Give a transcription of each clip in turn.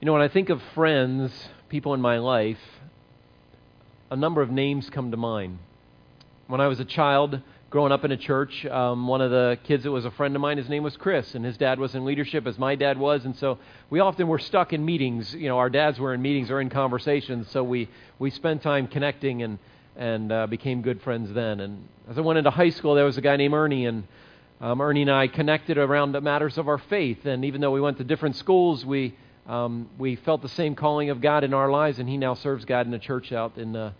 You know, when I think of friends, people in my life, a number of names come to mind. When I was a child, growing up in a church, um, one of the kids that was a friend of mine, his name was Chris, and his dad was in leadership as my dad was, and so we often were stuck in meetings. You know, our dads were in meetings or in conversations, so we we spent time connecting and and uh, became good friends then. And as I went into high school, there was a guy named Ernie, and um, Ernie and I connected around the matters of our faith. And even though we went to different schools, we um, we felt the same calling of God in our lives, and he now serves God in a church out in uh,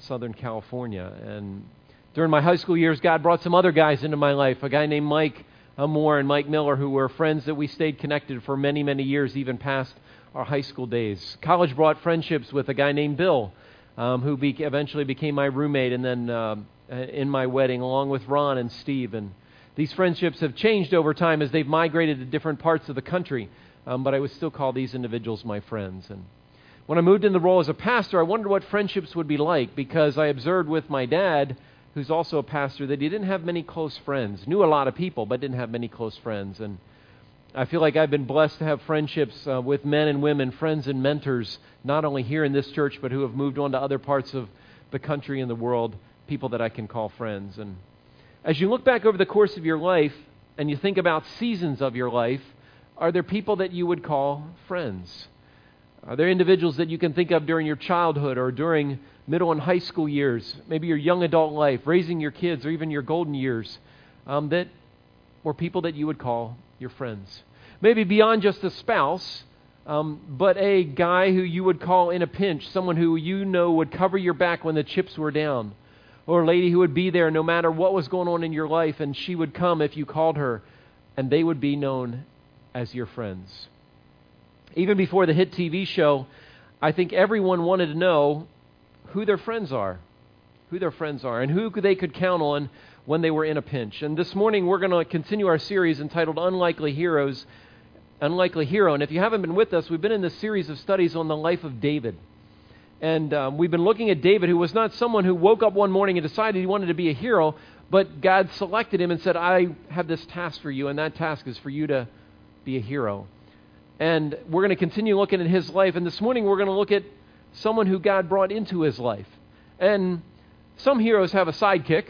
Southern California. And during my high school years, God brought some other guys into my life. A guy named Mike Moore and Mike Miller, who were friends that we stayed connected for many, many years, even past our high school days. College brought friendships with a guy named Bill, um, who be- eventually became my roommate, and then uh, in my wedding, along with Ron and Steve. And these friendships have changed over time as they've migrated to different parts of the country um, but I would still call these individuals my friends. And when I moved in the role as a pastor, I wondered what friendships would be like because I observed with my dad, who's also a pastor, that he didn't have many close friends. Knew a lot of people, but didn't have many close friends. And I feel like I've been blessed to have friendships uh, with men and women, friends and mentors, not only here in this church, but who have moved on to other parts of the country and the world, people that I can call friends. And as you look back over the course of your life and you think about seasons of your life, are there people that you would call friends? Are there individuals that you can think of during your childhood or during middle and high school years, maybe your young adult life, raising your kids, or even your golden years, um, that were people that you would call your friends? Maybe beyond just a spouse, um, but a guy who you would call in a pinch, someone who you know would cover your back when the chips were down, or a lady who would be there no matter what was going on in your life, and she would come if you called her, and they would be known as your friends. Even before the hit TV show, I think everyone wanted to know who their friends are, who their friends are, and who they could count on when they were in a pinch. And this morning we're going to continue our series entitled Unlikely Heroes, Unlikely Hero. And if you haven't been with us, we've been in this series of studies on the life of David. And um, we've been looking at David, who was not someone who woke up one morning and decided he wanted to be a hero, but God selected him and said, I have this task for you, and that task is for you to be a hero. And we're going to continue looking at his life. And this morning we're going to look at someone who God brought into his life. And some heroes have a sidekick.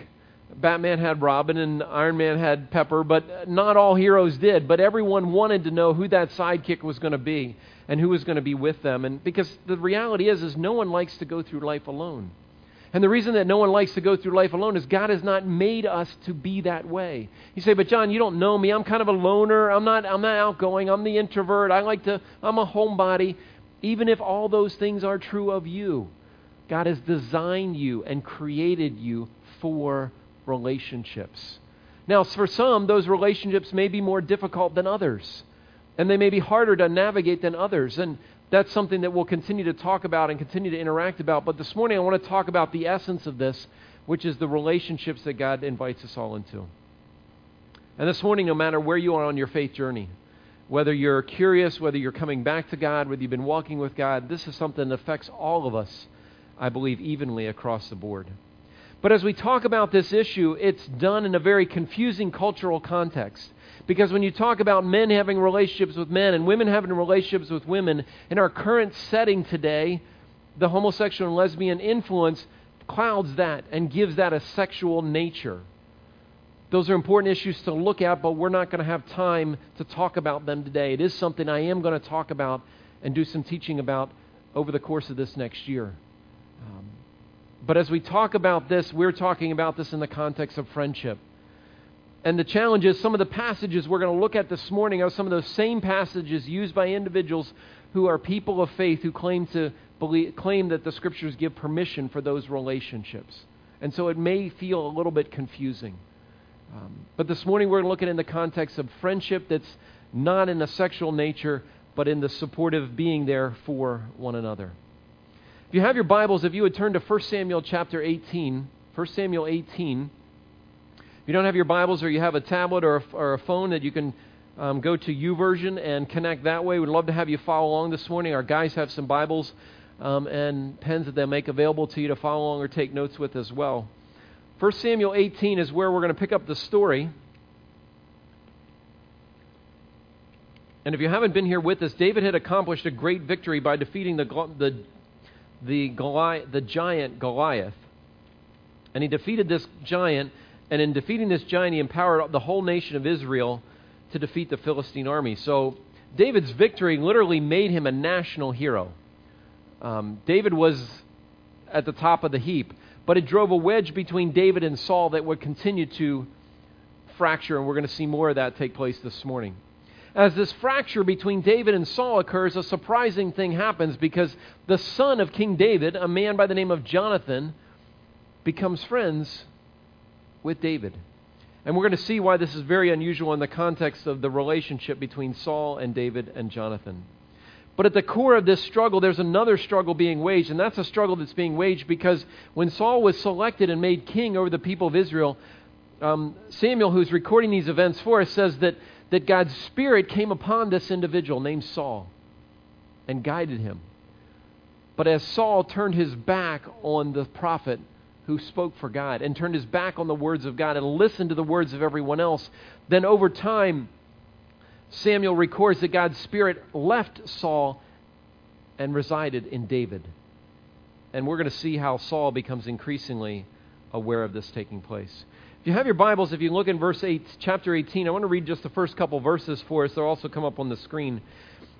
Batman had Robin and Iron Man had Pepper, but not all heroes did. But everyone wanted to know who that sidekick was going to be and who was going to be with them. And because the reality is, is no one likes to go through life alone. And the reason that no one likes to go through life alone is God has not made us to be that way. You say, but John, you don't know me. I'm kind of a loner. I'm not, I'm not outgoing. I'm the introvert. I like to, I'm a homebody. Even if all those things are true of you, God has designed you and created you for relationships. Now, for some, those relationships may be more difficult than others, and they may be harder to navigate than others. And that's something that we'll continue to talk about and continue to interact about. But this morning, I want to talk about the essence of this, which is the relationships that God invites us all into. And this morning, no matter where you are on your faith journey, whether you're curious, whether you're coming back to God, whether you've been walking with God, this is something that affects all of us, I believe, evenly across the board. But as we talk about this issue, it's done in a very confusing cultural context. Because when you talk about men having relationships with men and women having relationships with women, in our current setting today, the homosexual and lesbian influence clouds that and gives that a sexual nature. Those are important issues to look at, but we're not going to have time to talk about them today. It is something I am going to talk about and do some teaching about over the course of this next year. Um, but as we talk about this, we're talking about this in the context of friendship. And the challenge is some of the passages we're going to look at this morning are some of those same passages used by individuals who are people of faith who claim to believe, claim that the scriptures give permission for those relationships. And so it may feel a little bit confusing. Um, but this morning we're looking in the context of friendship that's not in a sexual nature, but in the supportive being there for one another. If you have your Bibles, if you would turn to 1 Samuel chapter 18, 1 Samuel 18. If you don't have your Bibles or you have a tablet or a, or a phone that you can um, go to YouVersion and connect that way, we'd love to have you follow along this morning. Our guys have some Bibles um, and pens that they'll make available to you to follow along or take notes with as well. 1 Samuel 18 is where we're going to pick up the story. And if you haven't been here with us, David had accomplished a great victory by defeating the, the, the, Goliath, the giant Goliath. And he defeated this giant, and in defeating this giant, he empowered the whole nation of Israel to defeat the Philistine army. So David's victory literally made him a national hero. Um, David was at the top of the heap, but it drove a wedge between David and Saul that would continue to fracture, and we're going to see more of that take place this morning. As this fracture between David and Saul occurs, a surprising thing happens because the son of King David, a man by the name of Jonathan, becomes friends with David. And we're going to see why this is very unusual in the context of the relationship between Saul and David and Jonathan. But at the core of this struggle, there's another struggle being waged, and that's a struggle that's being waged because when Saul was selected and made king over the people of Israel, um, Samuel, who's recording these events for us, says that, that God's Spirit came upon this individual named Saul and guided him. But as Saul turned his back on the prophet who spoke for God and turned his back on the words of God and listened to the words of everyone else, then over time, Samuel records that God's Spirit left Saul and resided in David. And we're going to see how Saul becomes increasingly aware of this taking place. If you have your Bibles, if you look in verse 8, chapter 18, I want to read just the first couple verses for us. They'll also come up on the screen.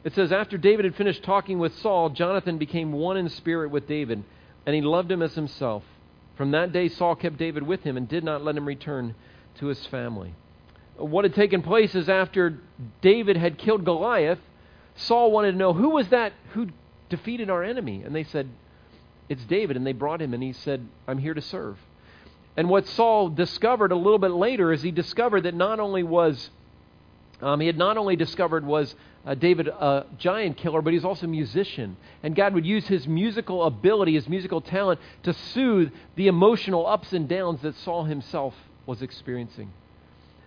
It says, After David had finished talking with Saul, Jonathan became one in spirit with David, and he loved him as himself. From that day, Saul kept David with him and did not let him return to his family. What had taken place is after David had killed Goliath, Saul wanted to know who was that who defeated our enemy? And they said, It's David. And they brought him, and he said, I'm here to serve. And what Saul discovered a little bit later is he discovered that not only was um, he had not only discovered was uh, David a giant killer, but he's also a musician. And God would use his musical ability, his musical talent, to soothe the emotional ups and downs that Saul himself was experiencing.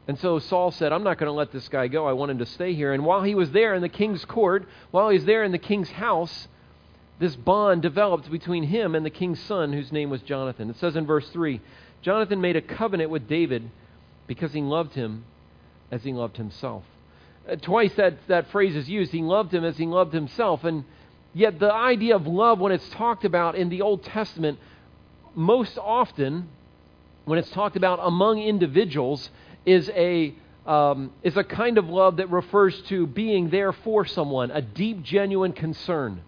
And so Saul said, I'm not going to let this guy go. I want him to stay here. And while he was there in the king's court, while he was there in the king's house, this bond developed between him and the king's son, whose name was Jonathan. It says in verse 3 Jonathan made a covenant with David because he loved him as he loved himself. Uh, twice that, that phrase is used. He loved him as he loved himself. And yet, the idea of love, when it's talked about in the Old Testament, most often, when it's talked about among individuals, is a um, is a kind of love that refers to being there for someone, a deep, genuine concern.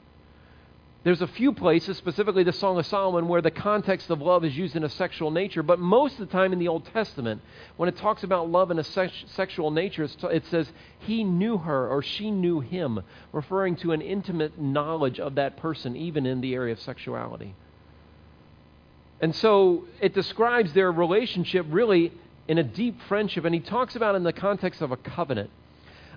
There's a few places, specifically the Song of Solomon, where the context of love is used in a sexual nature, but most of the time in the Old Testament, when it talks about love in a sex- sexual nature, it says he knew her or she knew him, referring to an intimate knowledge of that person, even in the area of sexuality. And so it describes their relationship really in a deep friendship, and he talks about in the context of a covenant.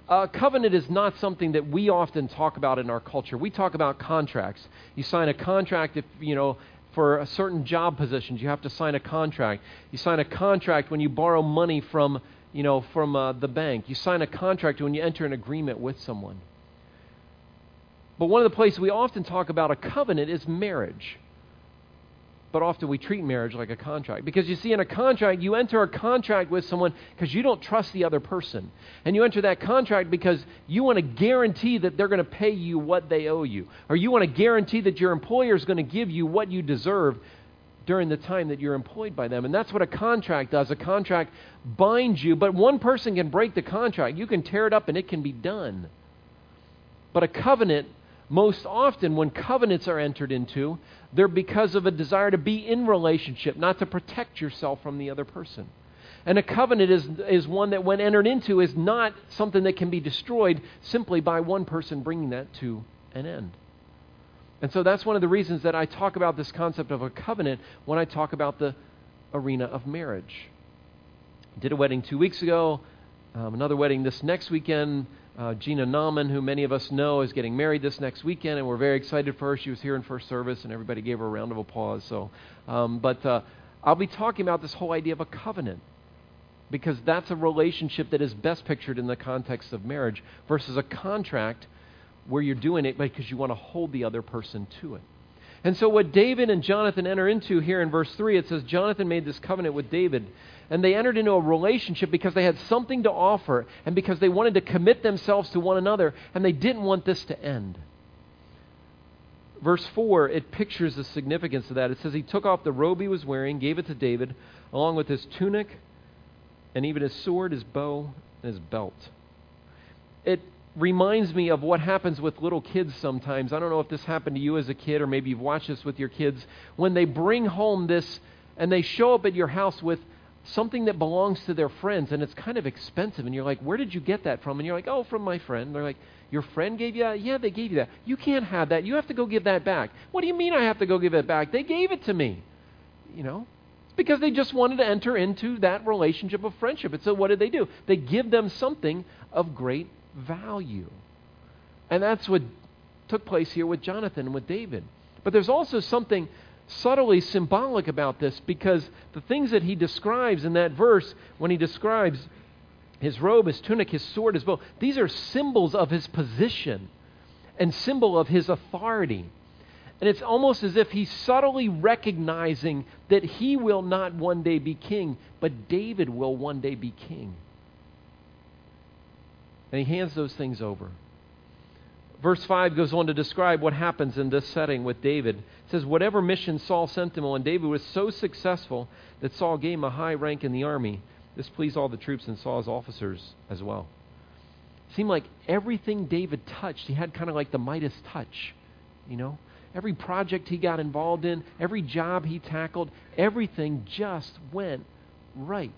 Uh, covenant is not something that we often talk about in our culture. We talk about contracts. You sign a contract if, you know, for a certain job positions, you have to sign a contract. You sign a contract when you borrow money from, you know, from uh, the bank. You sign a contract when you enter an agreement with someone. But one of the places we often talk about a covenant is marriage but often we treat marriage like a contract. Because you see, in a contract, you enter a contract with someone because you don't trust the other person. And you enter that contract because you want to guarantee that they're going to pay you what they owe you. Or you want to guarantee that your employer is going to give you what you deserve during the time that you're employed by them. And that's what a contract does. A contract binds you, but one person can break the contract. You can tear it up and it can be done. But a covenant most often, when covenants are entered into, they're because of a desire to be in relationship, not to protect yourself from the other person. And a covenant is, is one that, when entered into, is not something that can be destroyed simply by one person bringing that to an end. And so that's one of the reasons that I talk about this concept of a covenant when I talk about the arena of marriage. Did a wedding two weeks ago, um, another wedding this next weekend. Uh, Gina Nauman, who many of us know, is getting married this next weekend, and we're very excited for her. She was here in first service, and everybody gave her a round of applause. So, um, but uh, I'll be talking about this whole idea of a covenant because that's a relationship that is best pictured in the context of marriage versus a contract where you're doing it because you want to hold the other person to it. And so, what David and Jonathan enter into here in verse 3, it says Jonathan made this covenant with David. And they entered into a relationship because they had something to offer and because they wanted to commit themselves to one another and they didn't want this to end. Verse 4, it pictures the significance of that. It says, He took off the robe he was wearing, gave it to David, along with his tunic and even his sword, his bow, and his belt. It reminds me of what happens with little kids sometimes. I don't know if this happened to you as a kid or maybe you've watched this with your kids. When they bring home this and they show up at your house with something that belongs to their friends and it's kind of expensive and you're like, "Where did you get that from?" And you're like, "Oh, from my friend." They're like, "Your friend gave you that?" "Yeah, they gave you that." "You can't have that. You have to go give that back." "What do you mean I have to go give it back? They gave it to me." You know? It's because they just wanted to enter into that relationship of friendship. And so what did they do? They give them something of great value. And that's what took place here with Jonathan and with David. But there's also something subtly symbolic about this because the things that he describes in that verse, when he describes his robe, his tunic, his sword, his bow, these are symbols of his position and symbol of his authority. And it's almost as if he's subtly recognizing that he will not one day be king, but David will one day be king. And he hands those things over. Verse 5 goes on to describe what happens in this setting with David. It says, Whatever mission Saul sent him on, David was so successful that Saul gave him a high rank in the army. This pleased all the troops and Saul's officers as well. It seemed like everything David touched, he had kind of like the Midas touch, you know? Every project he got involved in, every job he tackled, everything just went right.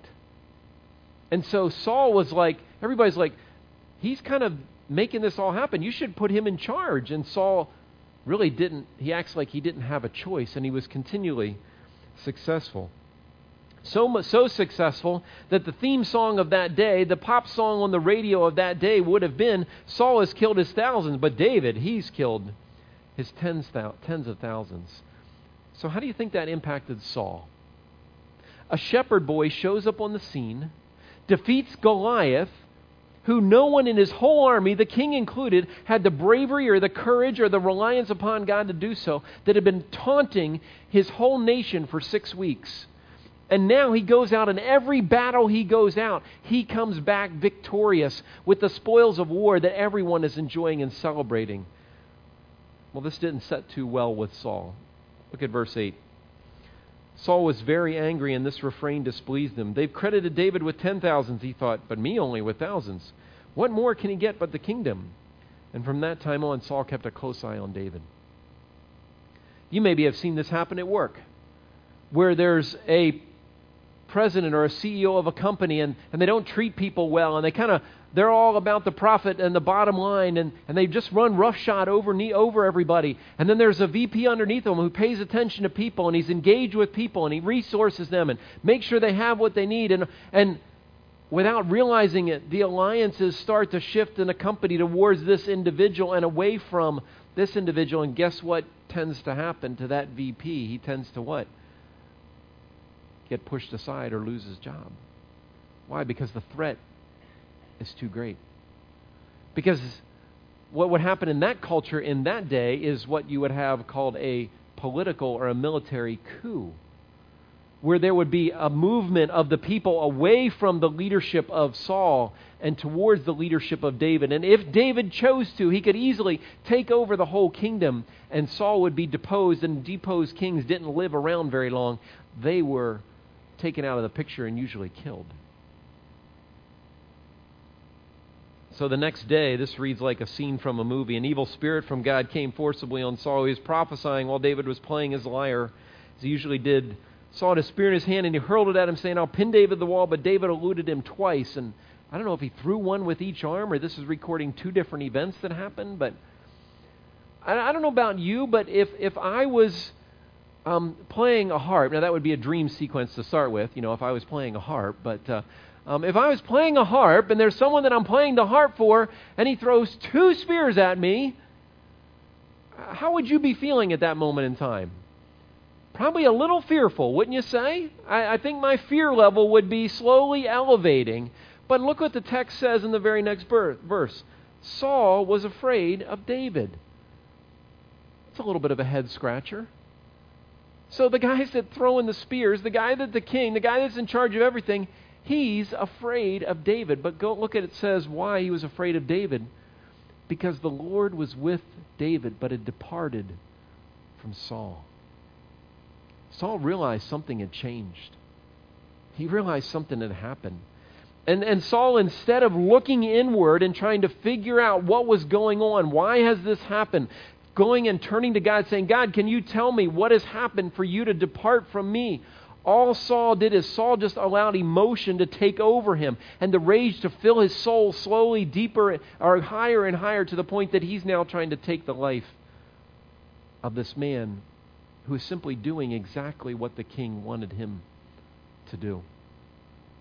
And so Saul was like, everybody's like, he's kind of making this all happen. You should put him in charge. And Saul really didn't, he acts like he didn't have a choice, and he was continually successful. So, so successful that the theme song of that day, the pop song on the radio of that day, would have been Saul has killed his thousands, but David, he's killed his tens, tens of thousands. So, how do you think that impacted Saul? A shepherd boy shows up on the scene, defeats Goliath, who no one in his whole army, the king included, had the bravery or the courage or the reliance upon God to do so, that had been taunting his whole nation for six weeks. And now he goes out, and every battle he goes out, he comes back victorious with the spoils of war that everyone is enjoying and celebrating. Well, this didn't set too well with Saul. Look at verse 8. Saul was very angry, and this refrain displeased him. They've credited David with ten thousands, he thought, but me only with thousands. What more can he get but the kingdom? And from that time on, Saul kept a close eye on David. You maybe have seen this happen at work, where there's a president or a CEO of a company and, and they don't treat people well and they kind of they're all about the profit and the bottom line and, and they just run roughshod over over everybody. And then there's a VP underneath them who pays attention to people and he's engaged with people and he resources them and makes sure they have what they need. And and without realizing it the alliances start to shift in a company towards this individual and away from this individual. And guess what tends to happen to that VP he tends to what? Get pushed aside or lose his job. Why? Because the threat is too great. Because what would happen in that culture in that day is what you would have called a political or a military coup, where there would be a movement of the people away from the leadership of Saul and towards the leadership of David. And if David chose to, he could easily take over the whole kingdom, and Saul would be deposed, and deposed kings didn't live around very long. They were taken out of the picture and usually killed. So the next day, this reads like a scene from a movie. An evil spirit from God came forcibly on Saul. He was prophesying while David was playing his lyre, as he usually did. Saw a spear in his hand and he hurled it at him, saying, I'll pin David the wall. But David eluded him twice. And I don't know if he threw one with each arm or this is recording two different events that happened. But I, I don't know about you, but if, if I was um, playing a harp, now that would be a dream sequence to start with, you know, if I was playing a harp, but uh, um, if I was playing a harp and there's someone that I'm playing the harp for and he throws two spears at me, how would you be feeling at that moment in time? Probably a little fearful, wouldn't you say? I, I think my fear level would be slowly elevating. But look what the text says in the very next verse Saul was afraid of David. It's a little bit of a head scratcher. So the guys that throwing the spears, the guy that the king, the guy that's in charge of everything, he's afraid of David. But go look at it says why he was afraid of David. Because the Lord was with David, but had departed from Saul. Saul realized something had changed. He realized something had happened. And, and Saul, instead of looking inward and trying to figure out what was going on, why has this happened, going and turning to God, saying, God, can you tell me what has happened for you to depart from me? All Saul did is Saul just allowed emotion to take over him and the rage to fill his soul slowly deeper or higher and higher to the point that he's now trying to take the life of this man who is simply doing exactly what the king wanted him to do.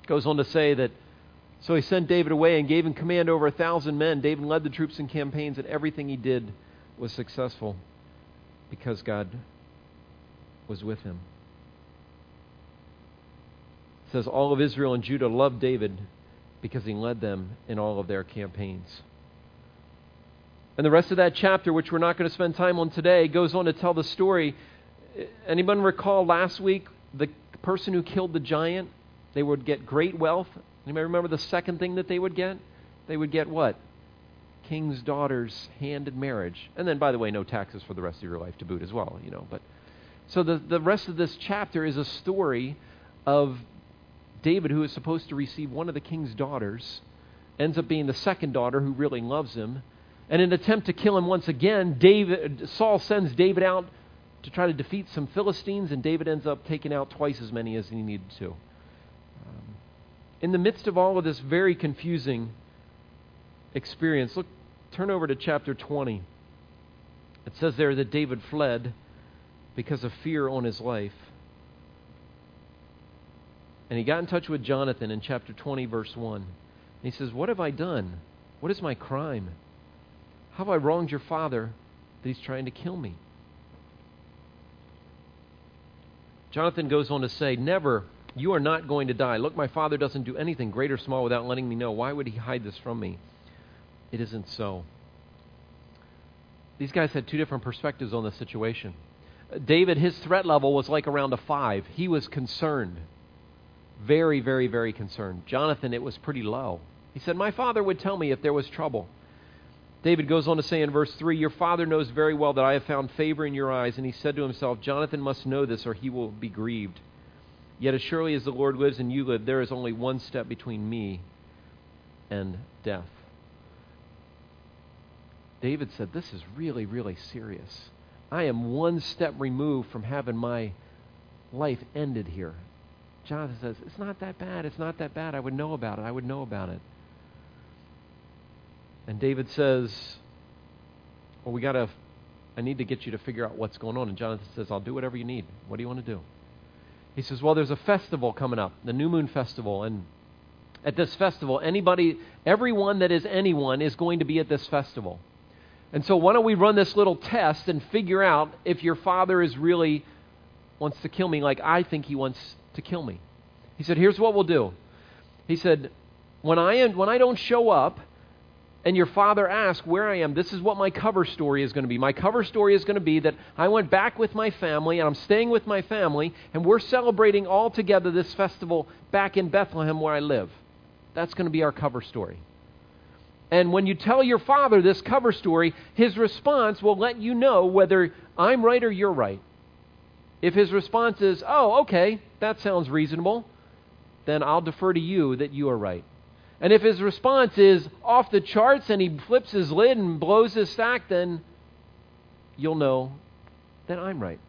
Goes on to say that so he sent David away and gave him command over a thousand men. David led the troops in campaigns, and everything he did was successful because God was with him. It says all of Israel and Judah loved David because he led them in all of their campaigns. And the rest of that chapter, which we're not going to spend time on today, goes on to tell the story. Anyone recall last week the person who killed the giant? They would get great wealth Anybody remember the second thing that they would get? They would get what? King's daughter's hand in marriage. And then, by the way, no taxes for the rest of your life to boot as well, you know. But so the, the rest of this chapter is a story of David, who is supposed to receive one of the king's daughters, ends up being the second daughter who really loves him. And in an attempt to kill him once again, David, Saul sends David out to try to defeat some Philistines, and David ends up taking out twice as many as he needed to um, in the midst of all of this very confusing experience, look, turn over to chapter 20. It says there that David fled because of fear on his life. And he got in touch with Jonathan in chapter 20, verse 1. And he says, What have I done? What is my crime? How have I wronged your father that he's trying to kill me? Jonathan goes on to say, Never you are not going to die. Look, my father doesn't do anything great or small without letting me know. Why would he hide this from me? It isn't so. These guys had two different perspectives on the situation. David, his threat level was like around a five. He was concerned. Very, very, very concerned. Jonathan, it was pretty low. He said, My father would tell me if there was trouble. David goes on to say in verse 3 Your father knows very well that I have found favor in your eyes. And he said to himself, Jonathan must know this, or he will be grieved. Yet, as surely as the Lord lives and you live, there is only one step between me and death. David said, This is really, really serious. I am one step removed from having my life ended here. Jonathan says, It's not that bad. It's not that bad. I would know about it. I would know about it. And David says, Well, we got to, I need to get you to figure out what's going on. And Jonathan says, I'll do whatever you need. What do you want to do? He says, Well, there's a festival coming up, the New Moon Festival. And at this festival, anybody, everyone that is anyone is going to be at this festival. And so, why don't we run this little test and figure out if your father is really wants to kill me like I think he wants to kill me? He said, Here's what we'll do. He said, When I, am, when I don't show up, and your father asks where I am, this is what my cover story is going to be. My cover story is going to be that I went back with my family and I'm staying with my family and we're celebrating all together this festival back in Bethlehem where I live. That's going to be our cover story. And when you tell your father this cover story, his response will let you know whether I'm right or you're right. If his response is, oh, okay, that sounds reasonable, then I'll defer to you that you are right. And if his response is off the charts and he flips his lid and blows his stack, then you'll know that I'm right.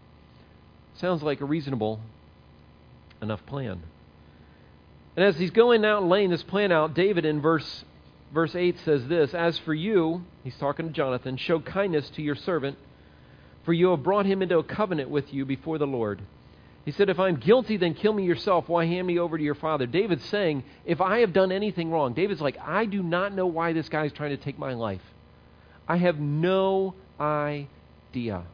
Sounds like a reasonable enough plan. And as he's going out and laying this plan out, David in verse verse 8 says this As for you, he's talking to Jonathan, show kindness to your servant, for you have brought him into a covenant with you before the Lord. He said, If I'm guilty, then kill me yourself. Why hand me over to your father? David's saying, If I have done anything wrong, David's like, I do not know why this guy's trying to take my life. I have no idea.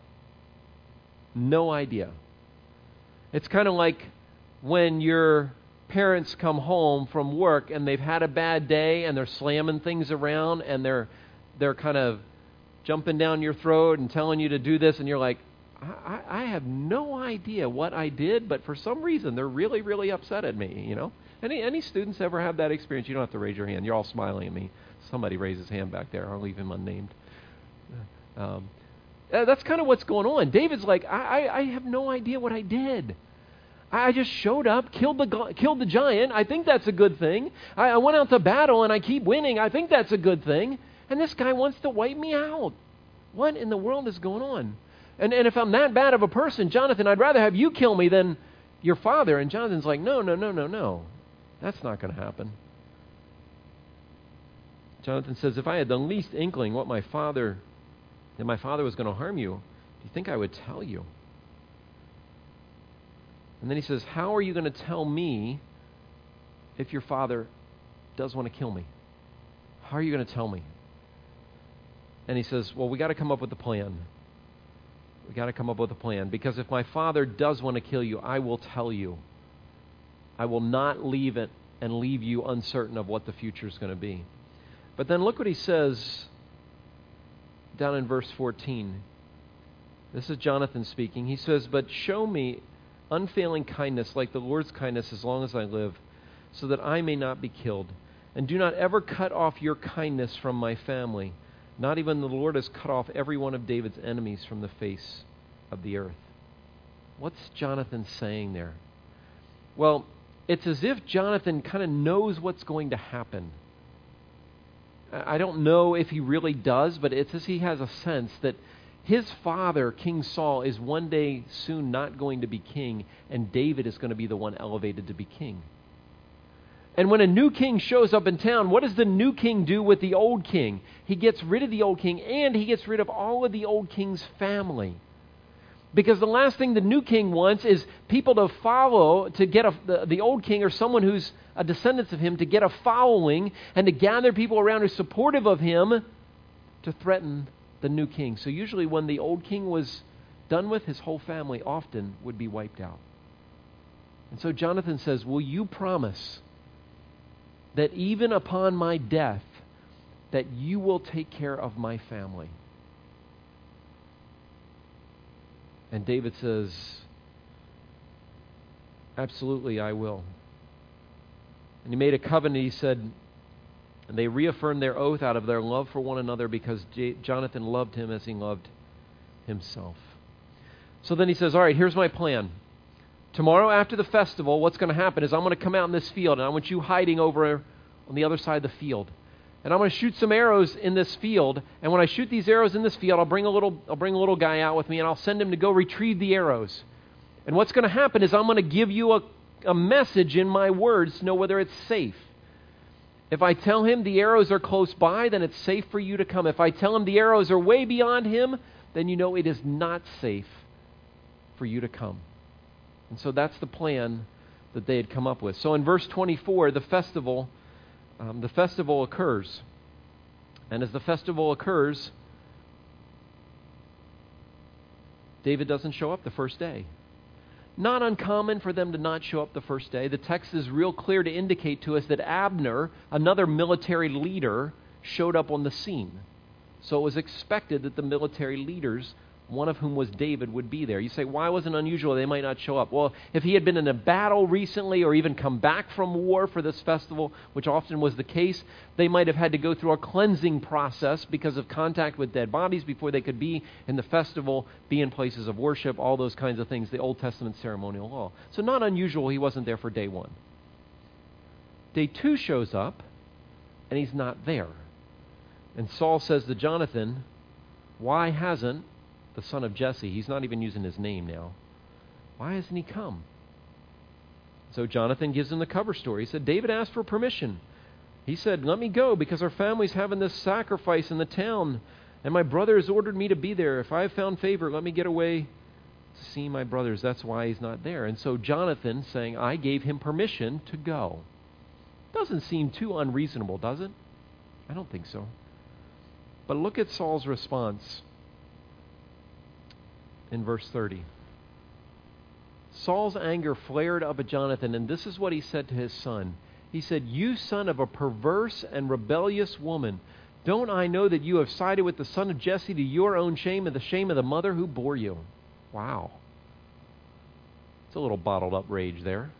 No idea. It's kind of like when your parents come home from work and they've had a bad day and they're slamming things around and they're they're kind of jumping down your throat and telling you to do this and you're like I, I have no idea what I did, but for some reason they're really, really upset at me, you know? Any, any students ever have that experience? You don't have to raise your hand. You're all smiling at me. Somebody raised his hand back there. I'll leave him unnamed. Um, that's kind of what's going on. David's like, I, I, I have no idea what I did. I just showed up, killed the, killed the giant. I think that's a good thing. I, I went out to battle and I keep winning. I think that's a good thing. And this guy wants to wipe me out. What in the world is going on? And, and if I'm that bad of a person, Jonathan, I'd rather have you kill me than your father. And Jonathan's like, no, no, no, no, no. That's not going to happen. Jonathan says, if I had the least inkling what my father, that my father was going to harm you, do you think I would tell you? And then he says, How are you going to tell me if your father does want to kill me? How are you going to tell me? And he says, Well, we got to come up with a plan. We got to come up with a plan because if my father does want to kill you, I will tell you. I will not leave it and leave you uncertain of what the future is going to be. But then look what he says down in verse 14. This is Jonathan speaking. He says, But show me unfailing kindness like the Lord's kindness as long as I live, so that I may not be killed. And do not ever cut off your kindness from my family. Not even the Lord has cut off every one of David's enemies from the face of the earth. What's Jonathan saying there? Well, it's as if Jonathan kind of knows what's going to happen. I don't know if he really does, but it's as he has a sense that his father, King Saul, is one day soon not going to be king, and David is going to be the one elevated to be king. And when a new king shows up in town, what does the new king do with the old king? He gets rid of the old king, and he gets rid of all of the old king's family. Because the last thing the new king wants is people to follow, to get a, the, the old king or someone who's a descendant of him, to get a following and to gather people around who are supportive of him to threaten the new king. So usually, when the old king was done with, his whole family often would be wiped out. And so Jonathan says, Will you promise that even upon my death, that you will take care of my family? And David says, Absolutely, I will. And he made a covenant. He said, and they reaffirmed their oath out of their love for one another because J- Jonathan loved him as he loved himself. So then he says, All right, here's my plan. Tomorrow after the festival, what's going to happen is I'm going to come out in this field, and I want you hiding over on the other side of the field. And I'm going to shoot some arrows in this field. And when I shoot these arrows in this field, I'll bring a little, I'll bring a little guy out with me, and I'll send him to go retrieve the arrows. And what's going to happen is I'm going to give you a, a message in my words to know whether it's safe. If I tell him the arrows are close by, then it's safe for you to come. If I tell him the arrows are way beyond him, then you know it is not safe for you to come. And so that's the plan that they had come up with. So in verse 24, the festival, um, the festival occurs. And as the festival occurs, David doesn't show up the first day. Not uncommon for them to not show up the first day. The text is real clear to indicate to us that Abner, another military leader, showed up on the scene. So it was expected that the military leaders one of whom was David, would be there. You say, why was it unusual they might not show up? Well, if he had been in a battle recently or even come back from war for this festival, which often was the case, they might have had to go through a cleansing process because of contact with dead bodies before they could be in the festival, be in places of worship, all those kinds of things, the Old Testament ceremonial law. So, not unusual he wasn't there for day one. Day two shows up, and he's not there. And Saul says to Jonathan, Why hasn't the son of Jesse. He's not even using his name now. Why hasn't he come? So Jonathan gives him the cover story. He said, David asked for permission. He said, Let me go because our family's having this sacrifice in the town, and my brother has ordered me to be there. If I have found favor, let me get away to see my brothers. That's why he's not there. And so Jonathan saying, I gave him permission to go. Doesn't seem too unreasonable, does it? I don't think so. But look at Saul's response in verse 30. Saul's anger flared up at Jonathan, and this is what he said to his son. He said, You son of a perverse and rebellious woman, don't I know that you have sided with the son of Jesse to your own shame and the shame of the mother who bore you? Wow. It's a little bottled up rage there.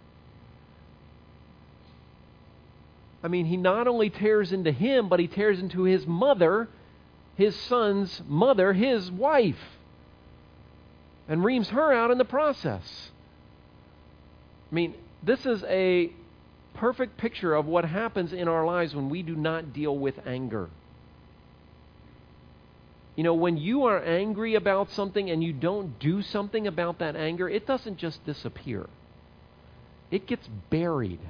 I mean, he not only tears into him, but he tears into his mother, his son's mother, his wife, and reams her out in the process. I mean, this is a perfect picture of what happens in our lives when we do not deal with anger. You know, when you are angry about something and you don't do something about that anger, it doesn't just disappear, it gets buried.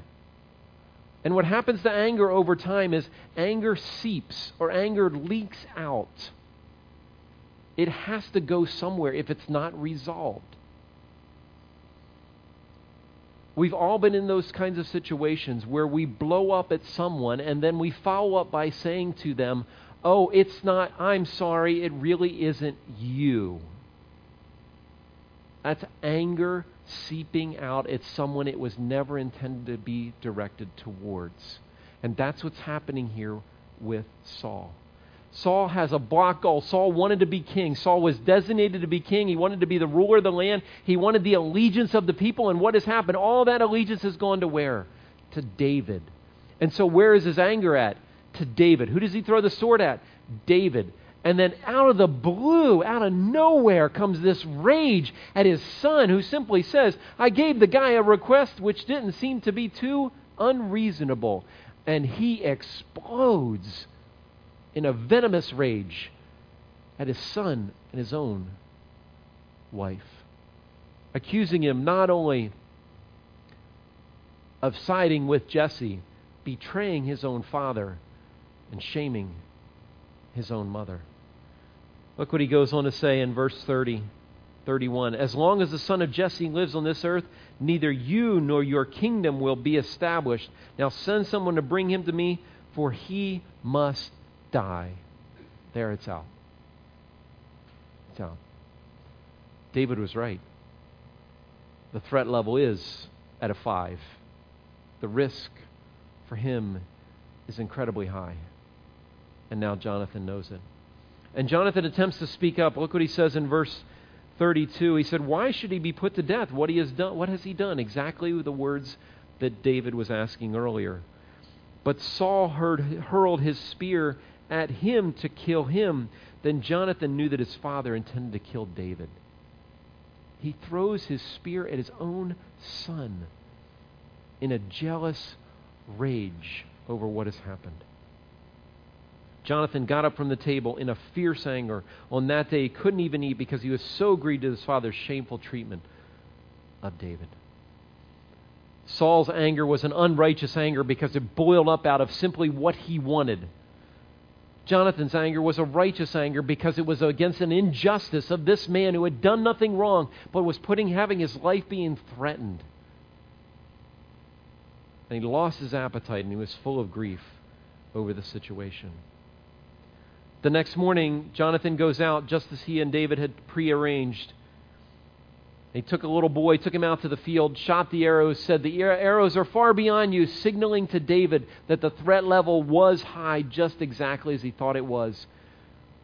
And what happens to anger over time is anger seeps or anger leaks out. It has to go somewhere if it's not resolved. We've all been in those kinds of situations where we blow up at someone and then we follow up by saying to them, Oh, it's not, I'm sorry, it really isn't you. That's anger seeping out at someone it was never intended to be directed towards. And that's what's happening here with Saul. Saul has a block goal. Saul wanted to be king. Saul was designated to be king. He wanted to be the ruler of the land. He wanted the allegiance of the people. And what has happened? All that allegiance has gone to where? To David. And so, where is his anger at? To David. Who does he throw the sword at? David. And then out of the blue, out of nowhere, comes this rage at his son, who simply says, I gave the guy a request which didn't seem to be too unreasonable. And he explodes in a venomous rage at his son and his own wife, accusing him not only of siding with Jesse, betraying his own father, and shaming his own mother. Look what he goes on to say in verse 30, 31. As long as the son of Jesse lives on this earth, neither you nor your kingdom will be established. Now send someone to bring him to me, for he must die. There it's out. It's out. David was right. The threat level is at a five. The risk for him is incredibly high. And now Jonathan knows it. And Jonathan attempts to speak up. Look what he says in verse 32. He said, Why should he be put to death? What, he has done, what has he done? Exactly the words that David was asking earlier. But Saul heard, hurled his spear at him to kill him. Then Jonathan knew that his father intended to kill David. He throws his spear at his own son in a jealous rage over what has happened. Jonathan got up from the table in a fierce anger. On that day, he couldn't even eat because he was so grieved at his father's shameful treatment of David. Saul's anger was an unrighteous anger because it boiled up out of simply what he wanted. Jonathan's anger was a righteous anger because it was against an injustice of this man who had done nothing wrong but was putting having his life being threatened. And he lost his appetite and he was full of grief over the situation. The next morning, Jonathan goes out just as he and David had prearranged. He took a little boy, took him out to the field, shot the arrows, said, The arrows are far beyond you, signaling to David that the threat level was high, just exactly as he thought it was.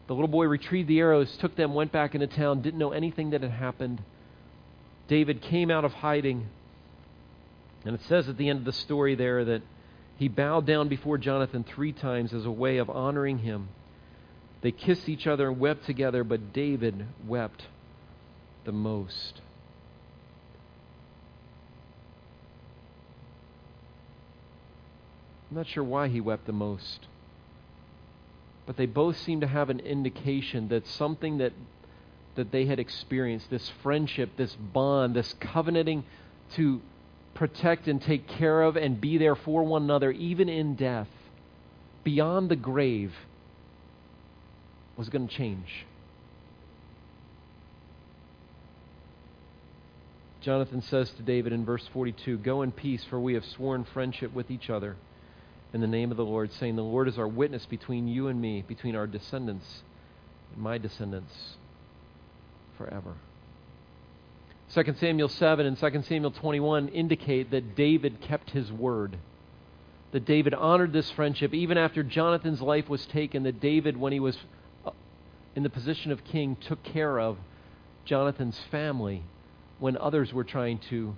The little boy retrieved the arrows, took them, went back into town, didn't know anything that had happened. David came out of hiding. And it says at the end of the story there that he bowed down before Jonathan three times as a way of honoring him. They kissed each other and wept together, but David wept the most. I'm not sure why he wept the most. But they both seem to have an indication that something that, that they had experienced, this friendship, this bond, this covenanting to protect and take care of and be there for one another, even in death, beyond the grave, was going to change. Jonathan says to David in verse 42 Go in peace, for we have sworn friendship with each other in the name of the Lord, saying, The Lord is our witness between you and me, between our descendants and my descendants forever. 2 Samuel 7 and 2 Samuel 21 indicate that David kept his word that David honored this friendship even after Jonathan's life was taken, that David, when he was uh, in the position of king took care of Jonathan's family when others were trying to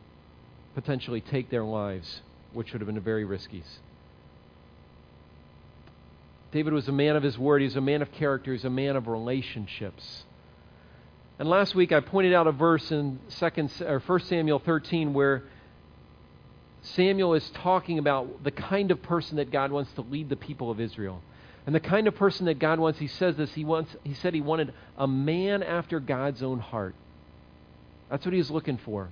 potentially take their lives, which would have been very risky. David was a man of his word. He was a man of character. He was a man of relationships. And last week I pointed out a verse in second or 1 Samuel 13 where Samuel is talking about the kind of person that God wants to lead the people of Israel. And the kind of person that God wants, he says this, he wants he said he wanted a man after God's own heart. That's what he looking for.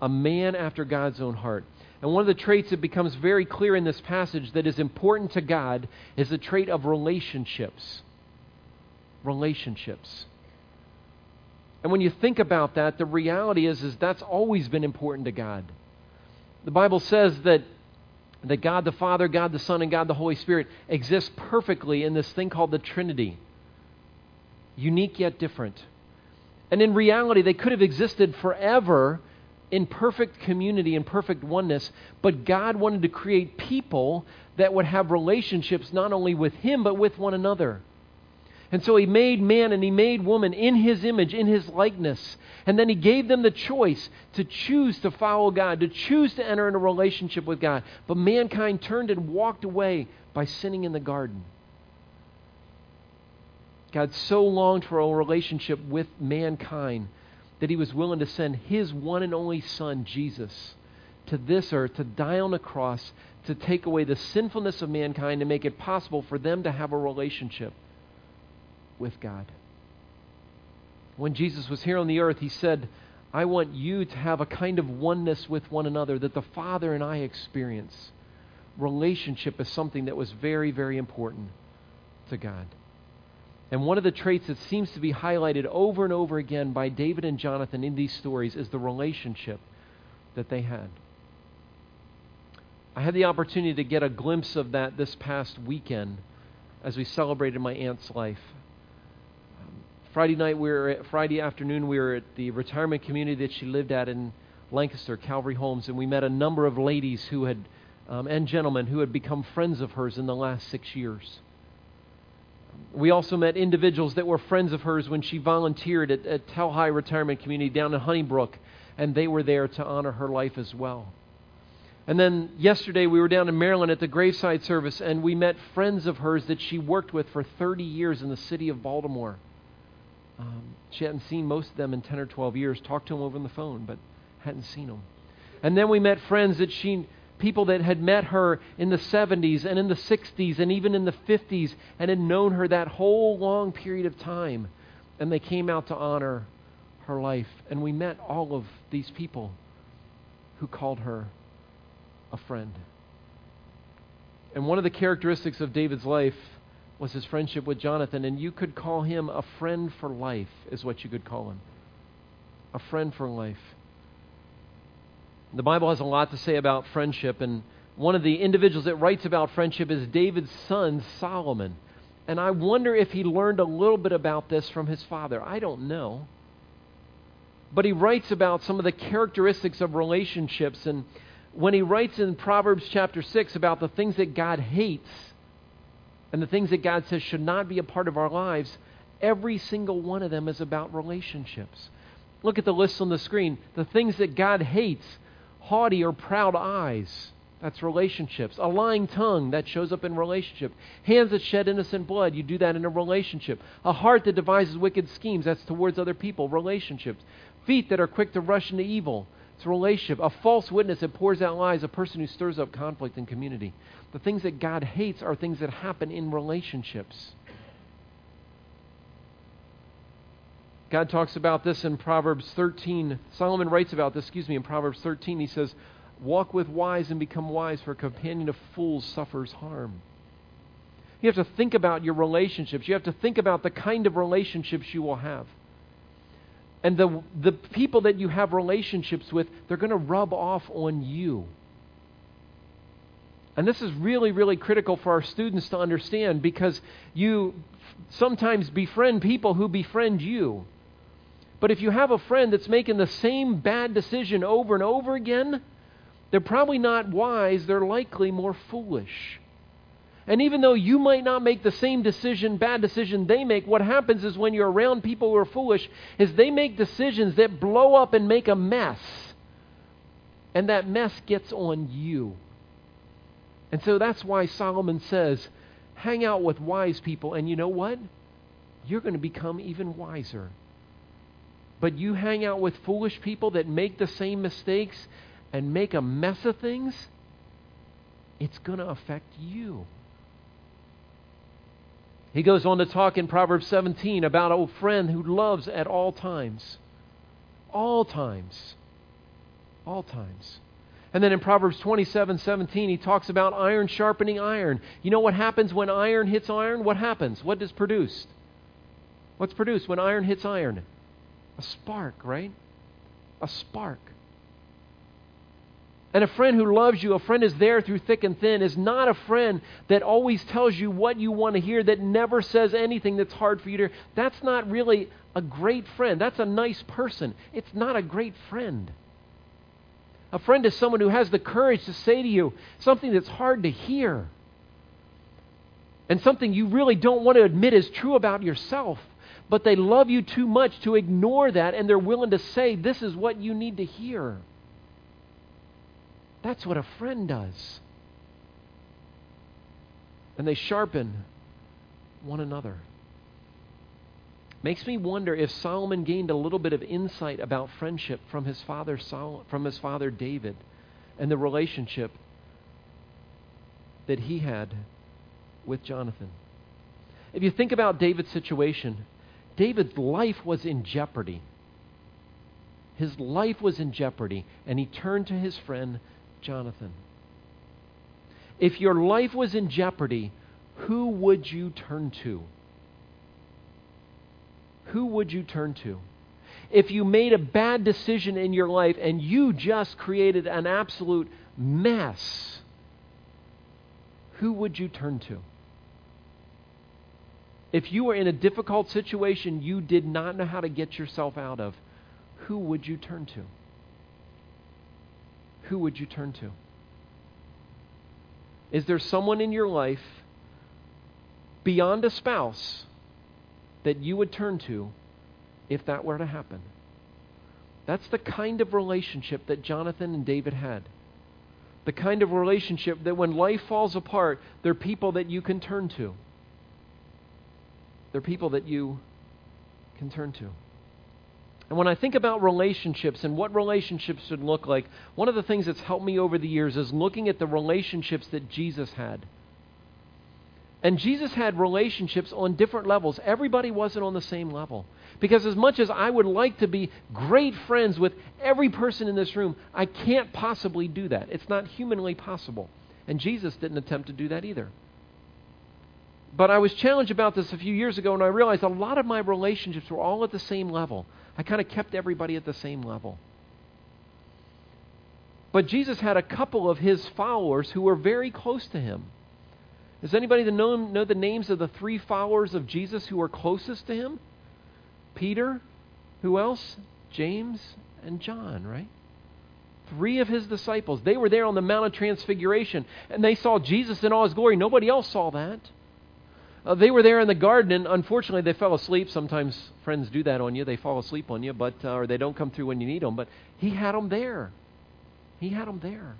A man after God's own heart. And one of the traits that becomes very clear in this passage that is important to God is the trait of relationships. Relationships. And when you think about that, the reality is, is that's always been important to God. The Bible says that, that God the Father, God the Son, and God the Holy Spirit exist perfectly in this thing called the Trinity. Unique yet different. And in reality, they could have existed forever in perfect community and perfect oneness, but God wanted to create people that would have relationships not only with Him, but with one another. And so He made man and He made woman in His image, in His likeness. And then He gave them the choice to choose to follow God, to choose to enter into a relationship with God. But mankind turned and walked away by sinning in the garden. God so longed for a relationship with mankind that he was willing to send his one and only Son, Jesus, to this earth to die on a cross to take away the sinfulness of mankind and make it possible for them to have a relationship with God. When Jesus was here on the earth, he said, I want you to have a kind of oneness with one another that the Father and I experience. Relationship is something that was very, very important to God. And one of the traits that seems to be highlighted over and over again by David and Jonathan in these stories is the relationship that they had. I had the opportunity to get a glimpse of that this past weekend as we celebrated my aunt's life. Um, Friday night, we were at, Friday afternoon, we were at the retirement community that she lived at in Lancaster, Calvary Homes, and we met a number of ladies who had um, and gentlemen who had become friends of hers in the last six years. We also met individuals that were friends of hers when she volunteered at, at Tel Hai Retirement Community down in Honeybrook, and they were there to honor her life as well. And then yesterday we were down in Maryland at the graveside service, and we met friends of hers that she worked with for 30 years in the city of Baltimore. Um, she hadn't seen most of them in 10 or 12 years, talked to them over on the phone, but hadn't seen them. And then we met friends that she people that had met her in the 70s and in the 60s and even in the 50s and had known her that whole long period of time. And they came out to honor her life. And we met all of these people who called her a friend. And one of the characteristics of David's life was his friendship with Jonathan. And you could call him a friend for life, is what you could call him. A friend for life. The Bible has a lot to say about friendship, and one of the individuals that writes about friendship is David's son, Solomon. And I wonder if he learned a little bit about this from his father. I don't know. But he writes about some of the characteristics of relationships. And when he writes in Proverbs chapter 6 about the things that God hates and the things that God says should not be a part of our lives, every single one of them is about relationships. Look at the list on the screen. The things that God hates haughty or proud eyes. That's relationships. A lying tongue, that shows up in relationship. Hands that shed innocent blood, you do that in a relationship. A heart that devises wicked schemes, that's towards other people, relationships. Feet that are quick to rush into evil, it's a relationship. A false witness that pours out lies, a person who stirs up conflict in community. The things that God hates are things that happen in relationships. God talks about this in Proverbs 13. Solomon writes about this, excuse me, in Proverbs 13. He says, Walk with wise and become wise, for a companion of fools suffers harm. You have to think about your relationships. You have to think about the kind of relationships you will have. And the, the people that you have relationships with, they're going to rub off on you. And this is really, really critical for our students to understand because you sometimes befriend people who befriend you. But if you have a friend that's making the same bad decision over and over again, they're probably not wise, they're likely more foolish. And even though you might not make the same decision, bad decision they make, what happens is when you're around people who are foolish, is they make decisions that blow up and make a mess. And that mess gets on you. And so that's why Solomon says, hang out with wise people, and you know what? You're going to become even wiser. But you hang out with foolish people that make the same mistakes and make a mess of things, it's going to affect you. He goes on to talk in Proverbs 17 about a friend who loves at all times. All times. All times. And then in Proverbs 27 17, he talks about iron sharpening iron. You know what happens when iron hits iron? What happens? What is produced? What's produced when iron hits iron? A spark, right? A spark. And a friend who loves you, a friend is there through thick and thin, is not a friend that always tells you what you want to hear, that never says anything that's hard for you to hear. That's not really a great friend. That's a nice person. It's not a great friend. A friend is someone who has the courage to say to you something that's hard to hear and something you really don't want to admit is true about yourself. But they love you too much to ignore that, and they're willing to say, This is what you need to hear. That's what a friend does. And they sharpen one another. Makes me wonder if Solomon gained a little bit of insight about friendship from his father Sol- from his father David and the relationship that he had with Jonathan. If you think about David's situation, David's life was in jeopardy. His life was in jeopardy, and he turned to his friend Jonathan. If your life was in jeopardy, who would you turn to? Who would you turn to? If you made a bad decision in your life and you just created an absolute mess, who would you turn to? If you were in a difficult situation you did not know how to get yourself out of, who would you turn to? who would you turn to? Is there someone in your life beyond a spouse that you would turn to if that were to happen? That's the kind of relationship that Jonathan and David had. The kind of relationship that when life falls apart, they're people that you can turn to. They're people that you can turn to. And when I think about relationships and what relationships should look like, one of the things that's helped me over the years is looking at the relationships that Jesus had. And Jesus had relationships on different levels. Everybody wasn't on the same level. Because as much as I would like to be great friends with every person in this room, I can't possibly do that. It's not humanly possible. And Jesus didn't attempt to do that either. But I was challenged about this a few years ago, and I realized a lot of my relationships were all at the same level. I kind of kept everybody at the same level. But Jesus had a couple of his followers who were very close to him. Does anybody know, know the names of the three followers of Jesus who were closest to him? Peter, who else? James and John, right? Three of his disciples. They were there on the Mount of Transfiguration, and they saw Jesus in all his glory. Nobody else saw that. Uh, they were there in the garden, and unfortunately, they fell asleep. Sometimes friends do that on you; they fall asleep on you, but uh, or they don't come through when you need them. But he had them there. He had them there.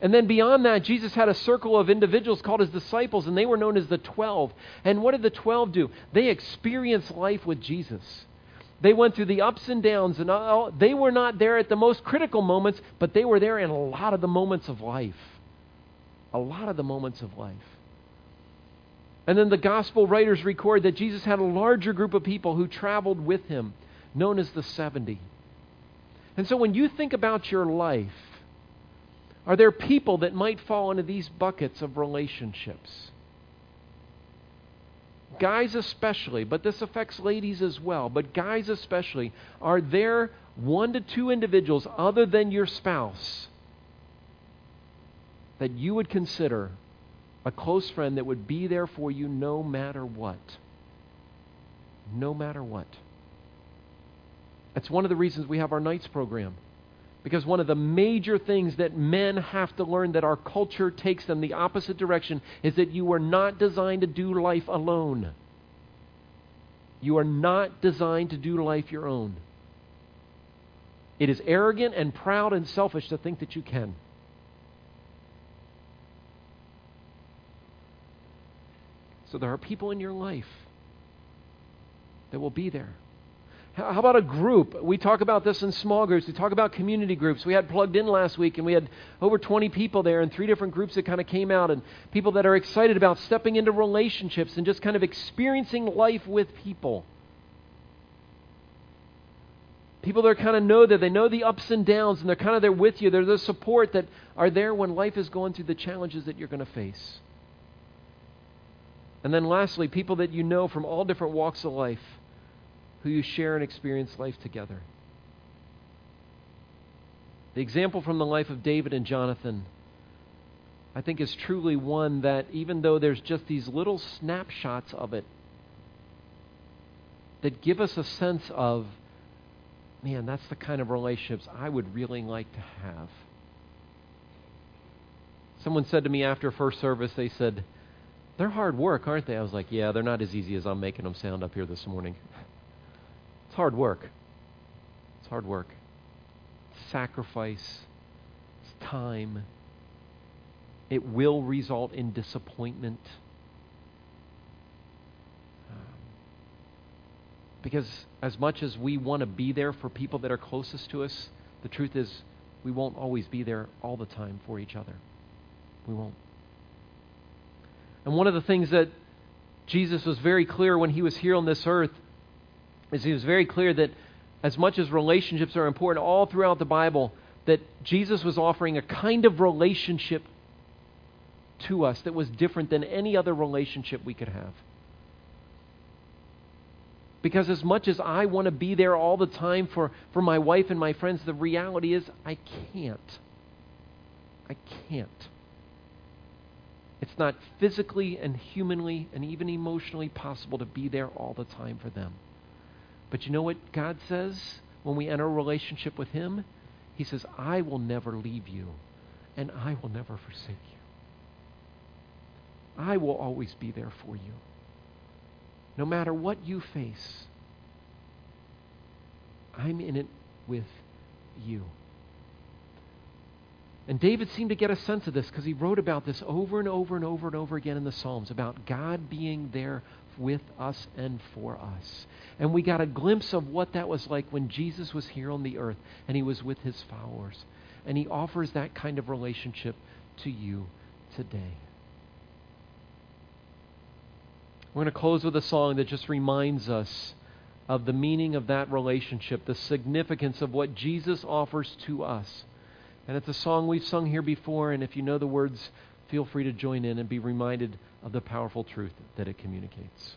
And then beyond that, Jesus had a circle of individuals called his disciples, and they were known as the Twelve. And what did the Twelve do? They experienced life with Jesus. They went through the ups and downs, and all, they were not there at the most critical moments, but they were there in a lot of the moments of life. A lot of the moments of life. And then the gospel writers record that Jesus had a larger group of people who traveled with him, known as the 70. And so when you think about your life, are there people that might fall into these buckets of relationships? Guys, especially, but this affects ladies as well, but guys, especially, are there one to two individuals other than your spouse that you would consider a close friend that would be there for you no matter what. No matter what. That's one of the reasons we have our nights program. Because one of the major things that men have to learn that our culture takes them the opposite direction is that you are not designed to do life alone. You are not designed to do life your own. It is arrogant and proud and selfish to think that you can. So there are people in your life that will be there. How about a group? We talk about this in small groups. We talk about community groups. We had plugged in last week, and we had over 20 people there, and three different groups that kind of came out, and people that are excited about stepping into relationships and just kind of experiencing life with people. People that are kind of know that they know the ups and downs, and they're kind of there with you. They're the support that are there when life is going through the challenges that you're going to face. And then lastly, people that you know from all different walks of life who you share and experience life together. The example from the life of David and Jonathan, I think, is truly one that, even though there's just these little snapshots of it, that give us a sense of, man, that's the kind of relationships I would really like to have. Someone said to me after first service, they said, they're hard work, aren't they? I was like, yeah, they're not as easy as I'm making them sound up here this morning It's hard work. It's hard work. Sacrifice. It's time. It will result in disappointment. Um, because as much as we want to be there for people that are closest to us, the truth is we won't always be there all the time for each other. We won't. And one of the things that Jesus was very clear when he was here on this earth is he was very clear that as much as relationships are important all throughout the Bible, that Jesus was offering a kind of relationship to us that was different than any other relationship we could have. Because as much as I want to be there all the time for, for my wife and my friends, the reality is I can't. I can't. It's not physically and humanly and even emotionally possible to be there all the time for them. But you know what God says when we enter a relationship with Him? He says, I will never leave you, and I will never forsake you. I will always be there for you. No matter what you face, I'm in it with you. And David seemed to get a sense of this because he wrote about this over and over and over and over again in the Psalms about God being there with us and for us. And we got a glimpse of what that was like when Jesus was here on the earth and he was with his followers. And he offers that kind of relationship to you today. We're going to close with a song that just reminds us of the meaning of that relationship, the significance of what Jesus offers to us. And it's a song we've sung here before, and if you know the words, feel free to join in and be reminded of the powerful truth that it communicates.